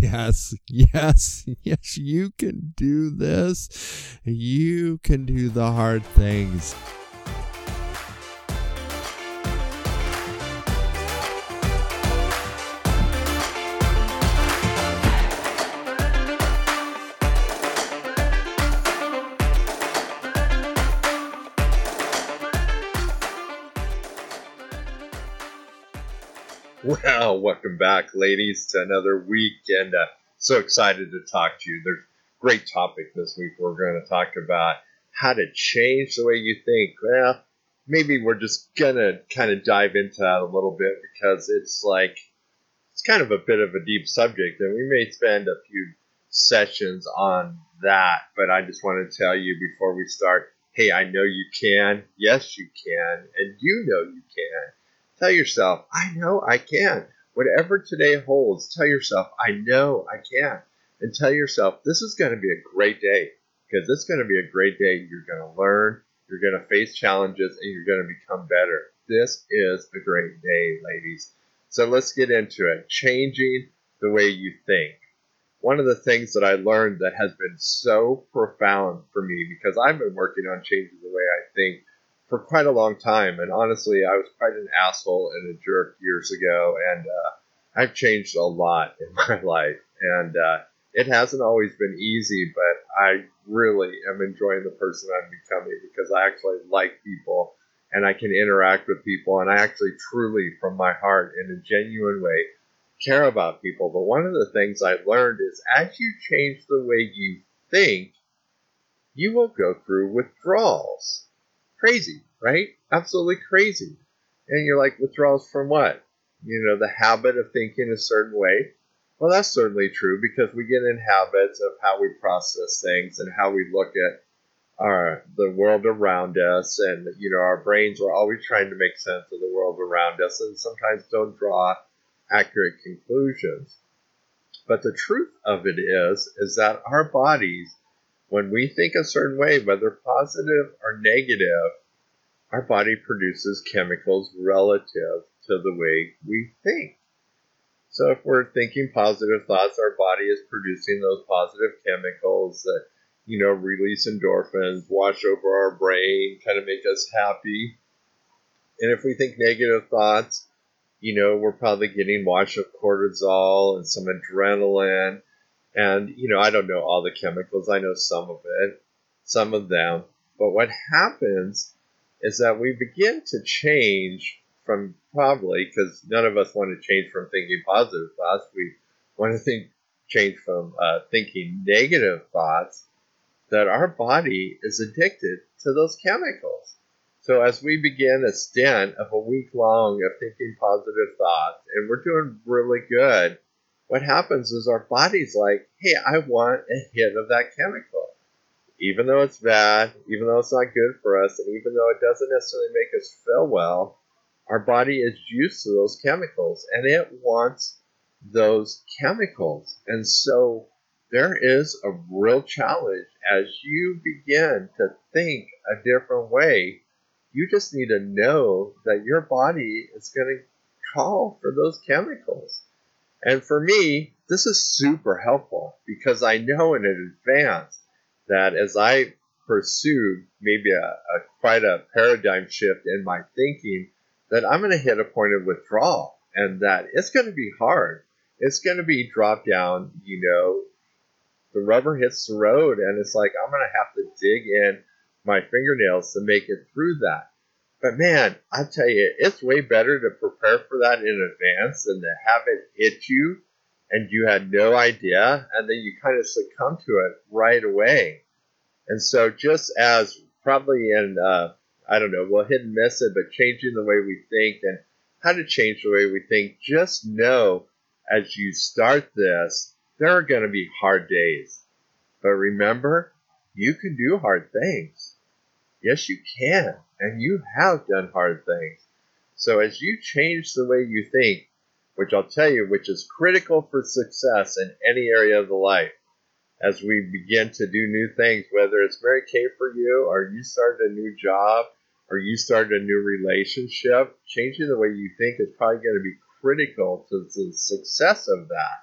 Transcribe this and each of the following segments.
Yes, yes, yes, you can do this. You can do the hard things. Well, welcome back, ladies, to another week, and uh, so excited to talk to you. There's a great topic this week. We're going to talk about how to change the way you think. Well, maybe we're just going to kind of dive into that a little bit because it's like it's kind of a bit of a deep subject, and we may spend a few sessions on that. But I just want to tell you before we start hey, I know you can. Yes, you can. And you know you can Tell yourself, I know I can. Whatever today holds, tell yourself, I know I can. And tell yourself, this is going to be a great day because it's going to be a great day. You're going to learn, you're going to face challenges, and you're going to become better. This is a great day, ladies. So let's get into it. Changing the way you think. One of the things that I learned that has been so profound for me because I've been working on changing the way I think for quite a long time. And honestly, I was quite an asshole and a jerk years ago, and uh, I've changed a lot in my life. And uh, it hasn't always been easy, but I really am enjoying the person I'm becoming because I actually like people and I can interact with people, and I actually truly, from my heart, in a genuine way, care about people. But one of the things I've learned is as you change the way you think, you will go through withdrawals Crazy, right? Absolutely crazy. And you're like, withdrawals from what? You know, the habit of thinking a certain way. Well, that's certainly true because we get in habits of how we process things and how we look at our the world around us, and you know, our brains are always trying to make sense of the world around us, and sometimes don't draw accurate conclusions. But the truth of it is, is that our bodies when we think a certain way, whether positive or negative, our body produces chemicals relative to the way we think. So if we're thinking positive thoughts, our body is producing those positive chemicals that, you know, release endorphins, wash over our brain, kind of make us happy. And if we think negative thoughts, you know, we're probably getting wash of cortisol and some adrenaline and, you know, I don't know all the chemicals, I know some of it, some of them. But what happens is that we begin to change from probably, because none of us want to change from thinking positive thoughts, we want to think change from uh, thinking negative thoughts, that our body is addicted to those chemicals. So as we begin a stint of a week long of thinking positive thoughts, and we're doing really good, what happens is our body's like, hey, I want a hit of that chemical. Even though it's bad, even though it's not good for us, and even though it doesn't necessarily make us feel well, our body is used to those chemicals and it wants those chemicals. And so there is a real challenge as you begin to think a different way. You just need to know that your body is going to call for those chemicals. And for me, this is super helpful because I know in advance that as I pursue maybe a, a quite a paradigm shift in my thinking, that I'm going to hit a point of withdrawal and that it's going to be hard. It's going to be drop down, you know, the rubber hits the road and it's like I'm going to have to dig in my fingernails to make it through that. But man, I tell you, it's way better to prepare for that in advance than to have it hit you and you had no idea, and then you kind of succumb to it right away. And so, just as probably in, uh, I don't know, we'll hit and miss it, but changing the way we think and how to change the way we think, just know as you start this, there are going to be hard days. But remember, you can do hard things. Yes, you can. And you have done hard things. So as you change the way you think, which I'll tell you, which is critical for success in any area of the life, as we begin to do new things, whether it's Mary Kay for you, or you started a new job, or you started a new relationship, changing the way you think is probably going to be critical to the success of that.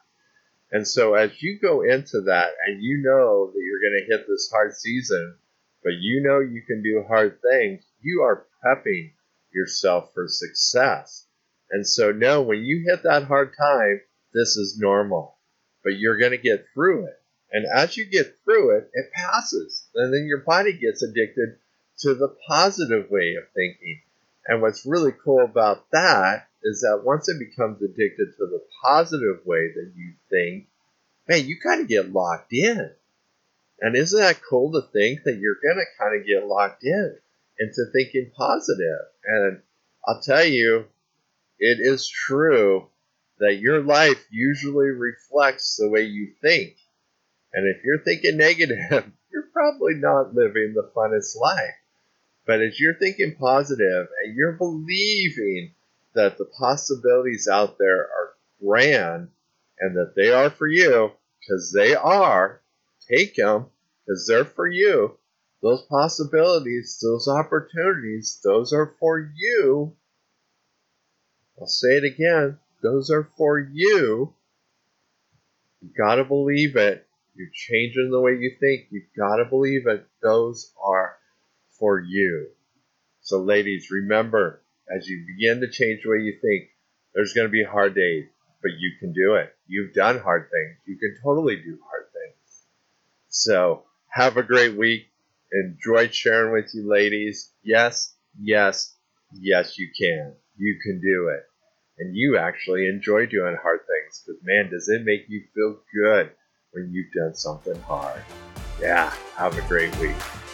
And so as you go into that and you know that you're going to hit this hard season, but you know you can do hard things, you are prepping yourself for success. And so no, when you hit that hard time, this is normal, but you're going to get through it. And as you get through it, it passes. And then your body gets addicted to the positive way of thinking. And what's really cool about that is that once it becomes addicted to the positive way that you think, man, you kind of get locked in. And isn't that cool to think that you're going to kind of get locked in into thinking positive? And I'll tell you, it is true that your life usually reflects the way you think. And if you're thinking negative, you're probably not living the funnest life. But as you're thinking positive and you're believing that the possibilities out there are grand and that they are for you, because they are, take them because they're for you. Those possibilities, those opportunities, those are for you. I'll say it again. Those are for you. You gotta believe it. You're changing the way you think. You gotta believe it. Those are for you. So, ladies, remember as you begin to change the way you think, there's going to be hard days, but you can do it. You've done hard things. You can totally do hard things. So, have a great week. Enjoyed sharing with you, ladies. Yes, yes, yes, you can. You can do it. And you actually enjoy doing hard things because, man, does it make you feel good when you've done something hard. Yeah, have a great week.